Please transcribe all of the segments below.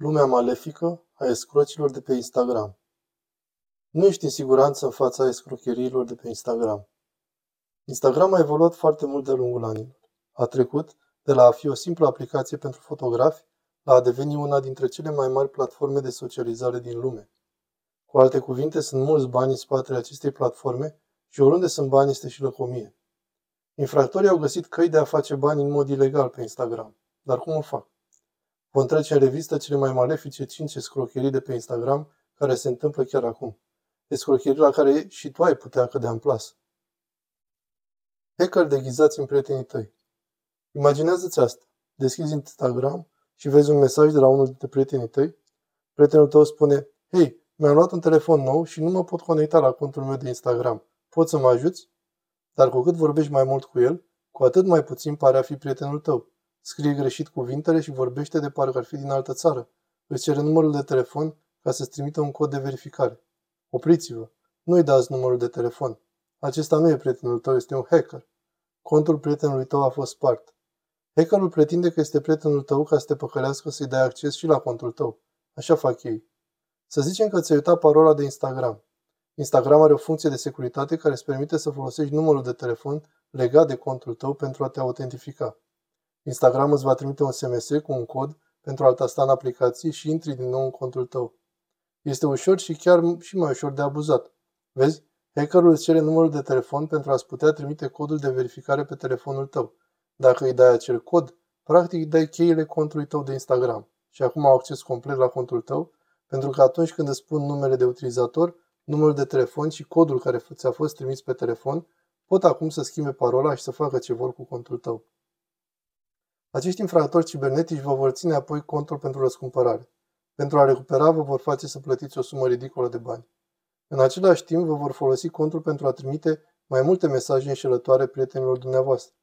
Lumea malefică a escrocilor de pe Instagram. Nu ești în siguranță în fața escrocheriilor de pe Instagram. Instagram a evoluat foarte mult de-a lungul anilor. A trecut de la a fi o simplă aplicație pentru fotografi la a deveni una dintre cele mai mari platforme de socializare din lume. Cu alte cuvinte, sunt mulți bani în spatele acestei platforme și oriunde sunt bani este și lăcomie. Infractorii au găsit căi de a face bani în mod ilegal pe Instagram. Dar cum o fac? Vom trece în revistă cele mai malefice 5 escrocherii de pe Instagram care se întâmplă chiar acum. Escrocherii la care și tu ai putea cădea în plasă. Hacker deghizați în prietenii tăi. Imaginează-ți asta. Deschizi Instagram și vezi un mesaj de la unul dintre prietenii tăi. Prietenul tău spune, Hei, mi-am luat un telefon nou și nu mă pot conecta la contul meu de Instagram. Poți să mă ajuți? Dar cu cât vorbești mai mult cu el, cu atât mai puțin pare a fi prietenul tău. Scrie greșit cuvintele și vorbește de parcă ar fi din altă țară. Îți cere numărul de telefon ca să-ți trimită un cod de verificare. Opriți-vă! Nu-i dați numărul de telefon. Acesta nu e prietenul tău, este un hacker. Contul prietenului tău a fost spart. Hackerul pretinde că este prietenul tău ca să te păcălească să-i dai acces și la contul tău. Așa fac ei. Să zicem că ți-ai uitat parola de Instagram. Instagram are o funcție de securitate care îți permite să folosești numărul de telefon legat de contul tău pentru a te autentifica. Instagram îți va trimite un SMS cu un cod pentru a-l tasta în aplicație și intri din nou în contul tău. Este ușor și chiar și mai ușor de abuzat. Vezi? Hackerul îți cere numărul de telefon pentru a-ți putea trimite codul de verificare pe telefonul tău. Dacă îi dai acel cod, practic îi dai cheile contului tău de Instagram și acum au acces complet la contul tău, pentru că atunci când îți spun numele de utilizator, numărul de telefon și codul care ți-a fost trimis pe telefon, pot acum să schimbe parola și să facă ce vor cu contul tău. Acești infractori cibernetici vă vor ține apoi contul pentru răscumpărare. Pentru a recupera, vă vor face să plătiți o sumă ridicolă de bani. În același timp, vă vor folosi contul pentru a trimite mai multe mesaje înșelătoare prietenilor dumneavoastră.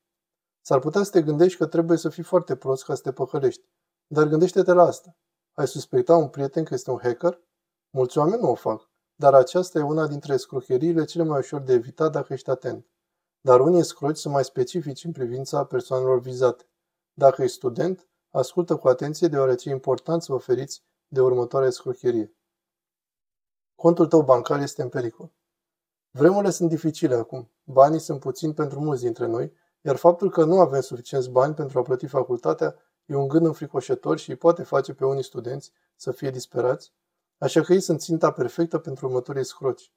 S-ar putea să te gândești că trebuie să fii foarte prost ca să te păcălești, dar gândește-te la asta. Ai suspecta un prieten că este un hacker? Mulți oameni nu o fac, dar aceasta e una dintre escrocheriile cele mai ușor de evitat dacă ești atent. Dar unii escroci sunt mai specifici în privința persoanelor vizate. Dacă ești student, ascultă cu atenție deoarece e important să vă feriți de următoarea escrocherie. Contul tău bancar este în pericol. Vremurile sunt dificile acum. Banii sunt puțini pentru mulți dintre noi, iar faptul că nu avem suficienți bani pentru a plăti facultatea e un gând înfricoșător și îi poate face pe unii studenți să fie disperați, așa că ei sunt ținta perfectă pentru următorii scroci.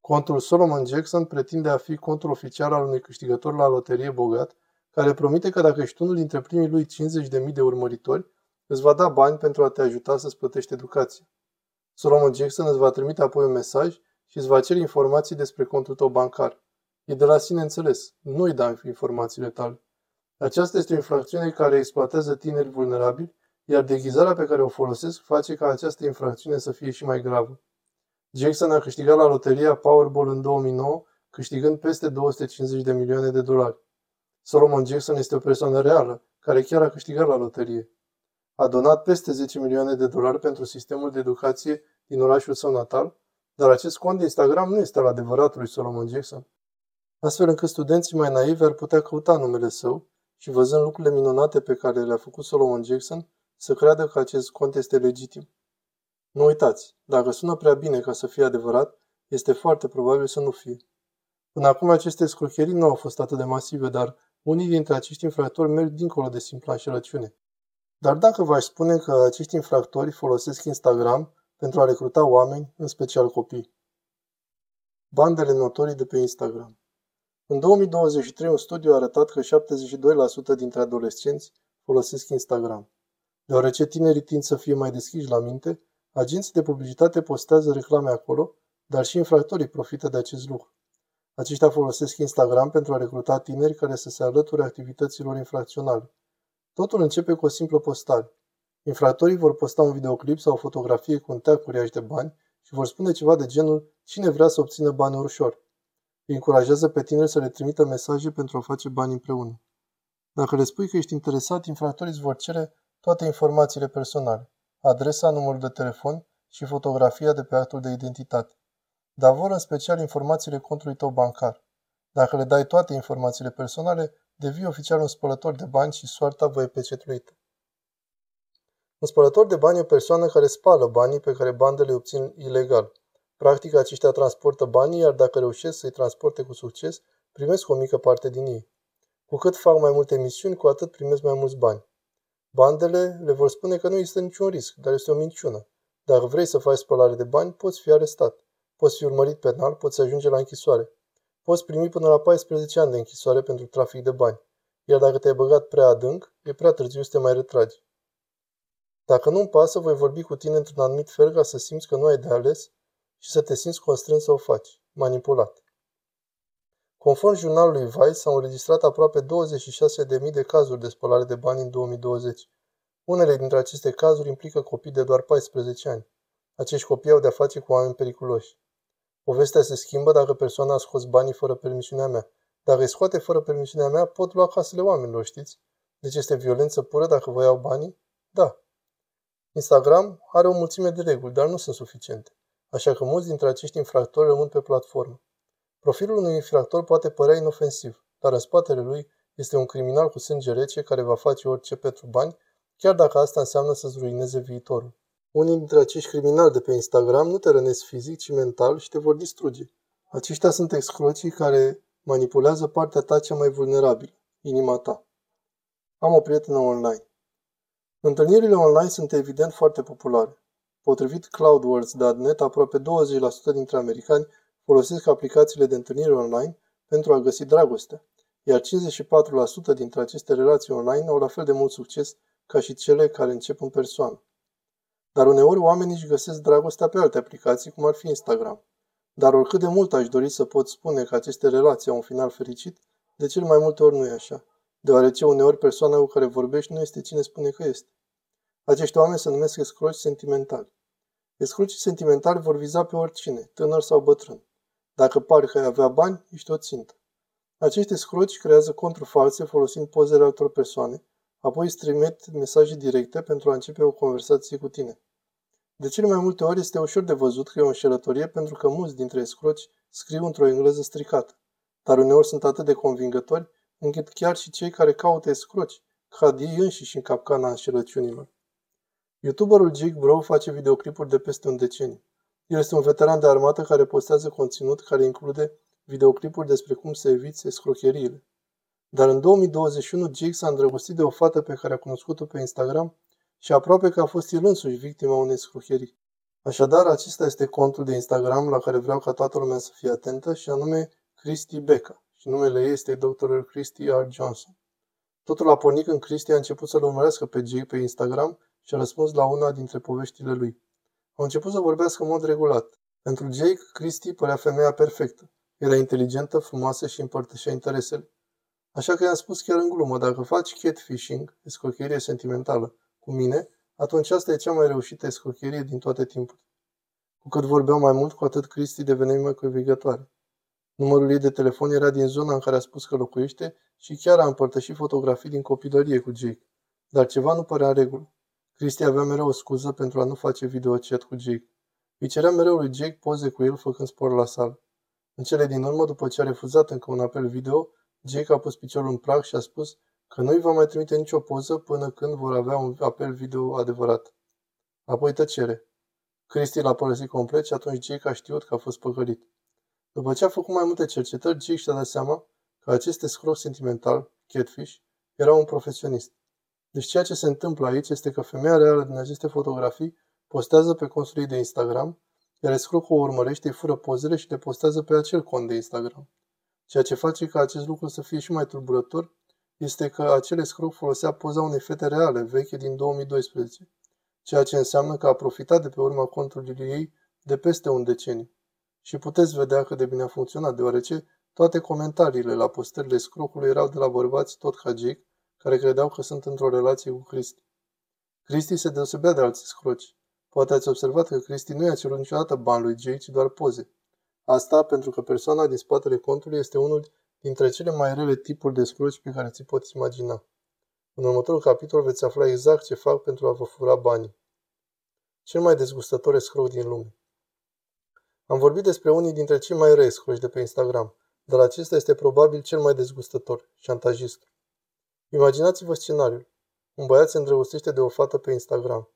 Contul Solomon Jackson pretinde a fi contul oficial al unui câștigător la loterie bogat care promite că dacă ești unul dintre primii lui 50.000 de urmăritori, îți va da bani pentru a te ajuta să-ți plătești educația. Solomon Jackson îți va trimite apoi un mesaj și îți va cere informații despre contul tău bancar. E de la sine înțeles. Nu-i da informațiile tale. Aceasta este o infracțiune care exploatează tineri vulnerabili, iar deghizarea pe care o folosesc face ca această infracțiune să fie și mai gravă. Jackson a câștigat la loteria Powerball în 2009, câștigând peste 250 de milioane de dolari. Solomon Jackson este o persoană reală, care chiar a câștigat la loterie. A donat peste 10 milioane de dolari pentru sistemul de educație din orașul său natal, dar acest cont de Instagram nu este al adevăratului Solomon Jackson. Astfel încât studenții mai naivi ar putea căuta numele său și văzând lucrurile minunate pe care le-a făcut Solomon Jackson, să creadă că acest cont este legitim. Nu uitați, dacă sună prea bine ca să fie adevărat, este foarte probabil să nu fie. Până acum aceste scrocherii nu au fost atât de masive, dar unii dintre acești infractori merg dincolo de simpla înșelăciune. Dar dacă v-aș spune că acești infractori folosesc Instagram pentru a recruta oameni, în special copii. Bandele notorii de pe Instagram În 2023, un studiu a arătat că 72% dintre adolescenți folosesc Instagram. Deoarece tinerii tind să fie mai deschiși la minte, agenții de publicitate postează reclame acolo, dar și infractorii profită de acest lucru. Aceștia folosesc Instagram pentru a recruta tineri care să se alăture activităților infracționale. Totul începe cu o simplă postare. Infractorii vor posta un videoclip sau o fotografie cu un teag uriaș de bani și vor spune ceva de genul cine vrea să obțină bani ușor. Îi încurajează pe tineri să le trimită mesaje pentru a face bani împreună. Dacă le spui că ești interesat, infractorii îți vor cere toate informațiile personale, adresa, numărul de telefon și fotografia de pe actul de identitate dar vor în special informațiile contului tău bancar. Dacă le dai toate informațiile personale, devii oficial un spălător de bani și soarta vă e pecetuită. Un spălător de bani e o persoană care spală banii pe care bandele îi obțin ilegal. Practic, aceștia transportă banii, iar dacă reușesc să-i transporte cu succes, primesc o mică parte din ei. Cu cât fac mai multe misiuni, cu atât primesc mai mulți bani. Bandele le vor spune că nu există niciun risc, dar este o minciună. Dacă vrei să faci spălare de bani, poți fi arestat. Poți fi urmărit penal, poți ajunge la închisoare. Poți primi până la 14 ani de închisoare pentru trafic de bani. Iar dacă te-ai băgat prea adânc, e prea târziu să te mai retragi. Dacă nu-mi pasă, voi vorbi cu tine într-un anumit fel ca să simți că nu ai de ales și să te simți constrâns să o faci, manipulat. Conform jurnalului Vice, s-au înregistrat aproape 26.000 de cazuri de spălare de bani în 2020. Unele dintre aceste cazuri implică copii de doar 14 ani. Acești copii au de-a face cu oameni periculoși. Povestea se schimbă dacă persoana a scos banii fără permisiunea mea. Dacă îi scoate fără permisiunea mea, pot lua casele oamenilor, știți? Deci este violență pură dacă vă iau banii? Da. Instagram are o mulțime de reguli, dar nu sunt suficiente. Așa că mulți dintre acești infractori rămân pe platformă. Profilul unui infractor poate părea inofensiv, dar în spatele lui este un criminal cu sânge rece care va face orice pentru bani, chiar dacă asta înseamnă să-ți ruineze viitorul. Unii dintre acești criminali de pe Instagram nu te rănesc fizic, ci mental și te vor distruge. Aceștia sunt excrocii care manipulează partea ta cea mai vulnerabilă, inima ta. Am o prietenă online. Întâlnirile online sunt evident foarte populare. Potrivit CloudWords.net, aproape 20% dintre americani folosesc aplicațiile de întâlnire online pentru a găsi dragostea, iar 54% dintre aceste relații online au la fel de mult succes ca și cele care încep în persoană. Dar uneori oamenii își găsesc dragostea pe alte aplicații, cum ar fi Instagram. Dar oricât de mult aș dori să pot spune că aceste relații au un final fericit, de cel mai multe ori nu e așa, deoarece uneori persoana cu care vorbești nu este cine spune că este. Acești oameni se numesc escroci sentimentali. Escrocii sentimentali vor viza pe oricine, tânăr sau bătrân. Dacă pari că ai avea bani, ești o țintă. Acești escroci creează conturi false folosind pozele altor persoane, apoi îți trimit mesaje directe pentru a începe o conversație cu tine. De cele mai multe ori este ușor de văzut că e o înșelătorie pentru că mulți dintre escroci scriu într-o engleză stricată, dar uneori sunt atât de convingători încât chiar și cei care caută escroci cad ei înșiși în capcana înșelăciunilor. YouTuberul Jake Bro face videoclipuri de peste un deceniu. El este un veteran de armată care postează conținut care include videoclipuri despre cum să eviți escrocheriile. Dar în 2021 Jake s-a îndrăgostit de o fată pe care a cunoscut-o pe Instagram și aproape că a fost el însuși victima unei escrocherii. Așadar, acesta este contul de Instagram la care vreau ca toată lumea să fie atentă și anume Christy Becca și numele ei este Dr. Christy R. Johnson. Totul a pornit când Christy a început să-l urmărească pe Jake pe Instagram și a răspuns la una dintre poveștile lui. Au început să vorbească în mod regulat. Pentru Jake, Christy părea femeia perfectă. Era inteligentă, frumoasă și împărtășea interesele. Așa că i-am spus chiar în glumă, dacă faci catfishing, escrocherie sentimentală, cu mine, atunci asta e cea mai reușită escrocherie din toate timpurile. Cu cât vorbeau mai mult, cu atât Cristi devenea mai convingătoare. Numărul ei de telefon era din zona în care a spus că locuiește și chiar a împărtășit fotografii din copilărie cu Jake. Dar ceva nu părea în regulă. Cristi avea mereu o scuză pentru a nu face videochat cu Jake. Îi cerea mereu lui Jake poze cu el făcând sport la sală. În cele din urmă, după ce a refuzat încă un apel video, Jake a pus piciorul în prag și a spus că nu îi va mai trimite nicio poză până când vor avea un apel video adevărat. Apoi tăcere. Cristi l-a părăsit complet și atunci Jake a știut că a fost păcălit. După ce a făcut mai multe cercetări, Jake și-a dat seama că acest escroc sentimental, Catfish, era un profesionist. Deci ceea ce se întâmplă aici este că femeia reală din aceste fotografii postează pe contul ei de Instagram, iar escrocul o urmărește, îi fură pozele și le postează pe acel cont de Instagram. Ceea ce face ca acest lucru să fie și mai tulburător este că acel escroc folosea poza unei fete reale, veche din 2012, ceea ce înseamnă că a profitat de pe urma contului ei de peste un deceniu. Și puteți vedea cât de bine a funcționat, deoarece toate comentariile la postările scrocului erau de la bărbați tot ca Jake, care credeau că sunt într-o relație cu Cristi. Cristi se deosebea de alți scroci. Poate ați observat că Cristi nu i-a cerut niciodată bani lui Jake, ci doar poze. Asta pentru că persoana din spatele contului este unul dintre cele mai rele tipuri de scroci pe care ți poți imagina. În următorul capitol veți afla exact ce fac pentru a vă fura banii. Cel mai dezgustător escroc din lume. Am vorbit despre unii dintre cei mai răi scroci de pe Instagram, dar acesta este probabil cel mai dezgustător, șantajistul. Imaginați-vă scenariul. Un băiat se îndrăgostește de o fată pe Instagram.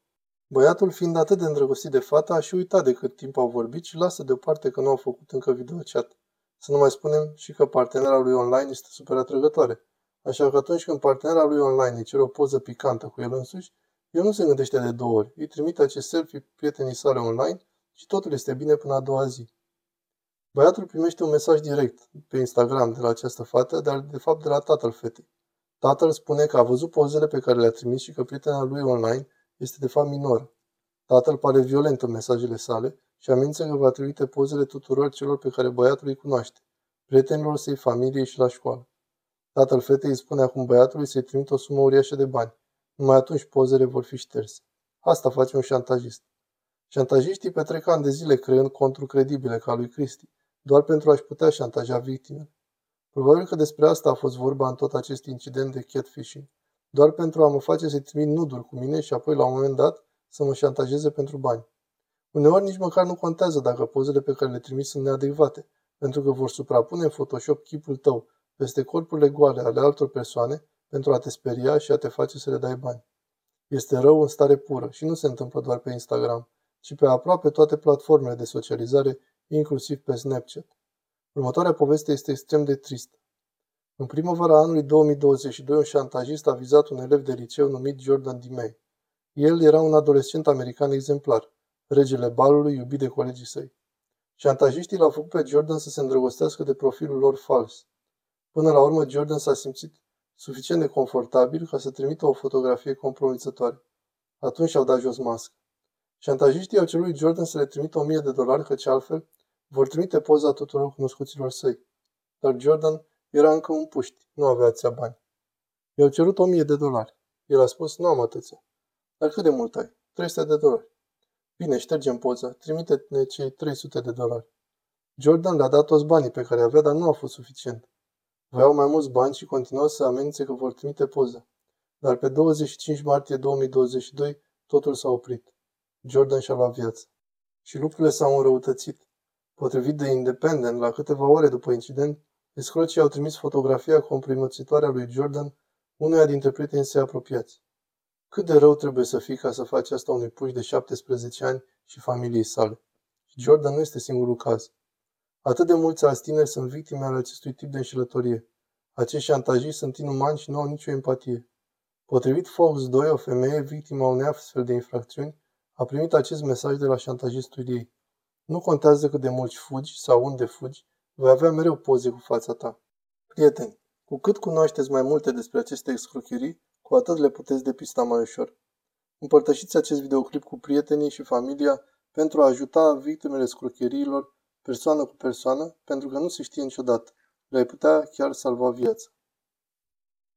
Băiatul, fiind atât de îndrăgostit de fata, a și uitat de cât timp au vorbit și lasă deoparte că nu au făcut încă videochat. Să nu mai spunem și că partenera lui online este super atrăgătoare. Așa că atunci când partenera lui online îi cere o poză picantă cu el însuși, el nu se gândește de două ori. Îi trimite acest selfie prietenii sale online și totul este bine până a doua zi. Băiatul primește un mesaj direct pe Instagram de la această fată, dar de fapt de la tatăl fetei. Tatăl spune că a văzut pozele pe care le-a trimis și că prietena lui online este de fapt minoră. Tatăl pare violent în mesajele sale și amenință că va trimite pozele tuturor celor pe care băiatul îi cunoaște, prietenilor săi, familiei și la școală. Tatăl fetei îi spune acum băiatului să-i trimite o sumă uriașă de bani. Numai atunci pozele vor fi șterse. Asta face un șantajist. Șantajiștii petrec ani de zile creând conturi credibile ca lui Cristi, doar pentru a-și putea șantaja victimele. Probabil că despre asta a fost vorba în tot acest incident de catfishing, doar pentru a mă face să-i trimit nuduri cu mine și apoi, la un moment dat, să mă șantajeze pentru bani. Uneori nici măcar nu contează dacă pozele pe care le trimis sunt neadecvate, pentru că vor suprapune în Photoshop chipul tău peste corpurile goale ale altor persoane pentru a te speria și a te face să le dai bani. Este rău în stare pură și nu se întâmplă doar pe Instagram, ci pe aproape toate platformele de socializare, inclusiv pe Snapchat. Următoarea poveste este extrem de tristă. În primăvara anului 2022, un șantajist a vizat un elev de liceu numit Jordan Dimei. El era un adolescent american exemplar, regele balului iubit de colegii săi. Șantajiștii l-au făcut pe Jordan să se îndrăgostească de profilul lor fals. Până la urmă, Jordan s-a simțit suficient de confortabil ca să trimită o fotografie compromițătoare. Atunci au dat jos mască. Șantajiștii au cerut lui Jordan să le trimită 1000 de dolari, căci altfel vor trimite poza tuturor cunoscuților săi. Dar Jordan era încă un puști, nu avea atâția bani. I-au cerut 1000 de dolari. El a spus, nu am atâția. Dar cât de mult ai? 300 de dolari. Bine, ștergem poza, trimite-ne cei 300 de dolari. Jordan le-a dat toți banii pe care avea, dar nu a fost suficient. Voiau mai mulți bani și continuau să amenințe că vor trimite poza. Dar pe 25 martie 2022 totul s-a oprit. Jordan și-a luat viața. Și lucrurile s-au înrăutățit. Potrivit de Independent, la câteva ore după incident, escrocii au trimis fotografia comprimățitoare a lui Jordan unuia dintre prietenii săi apropiați. Cât de rău trebuie să fii ca să faci asta unui puș de 17 ani și familiei sale. Și Jordan nu este singurul caz. Atât de mulți alți tineri sunt victime ale acestui tip de înșelătorie. Acești șantajiști sunt inumani și nu au nicio empatie. Potrivit Fox 2, o femeie victima unei astfel de infracțiuni a primit acest mesaj de la șantajistul ei. Nu contează cât de mult fugi sau unde fugi, vei avea mereu poze cu fața ta. Prieteni, cu cât cunoașteți mai multe despre aceste excrocherii, cu atât le puteți depista mai ușor. Împărtășiți acest videoclip cu prietenii și familia pentru a ajuta victimele scrocheriilor persoană cu persoană, pentru că nu se știe niciodată. Le-ai putea chiar salva viața.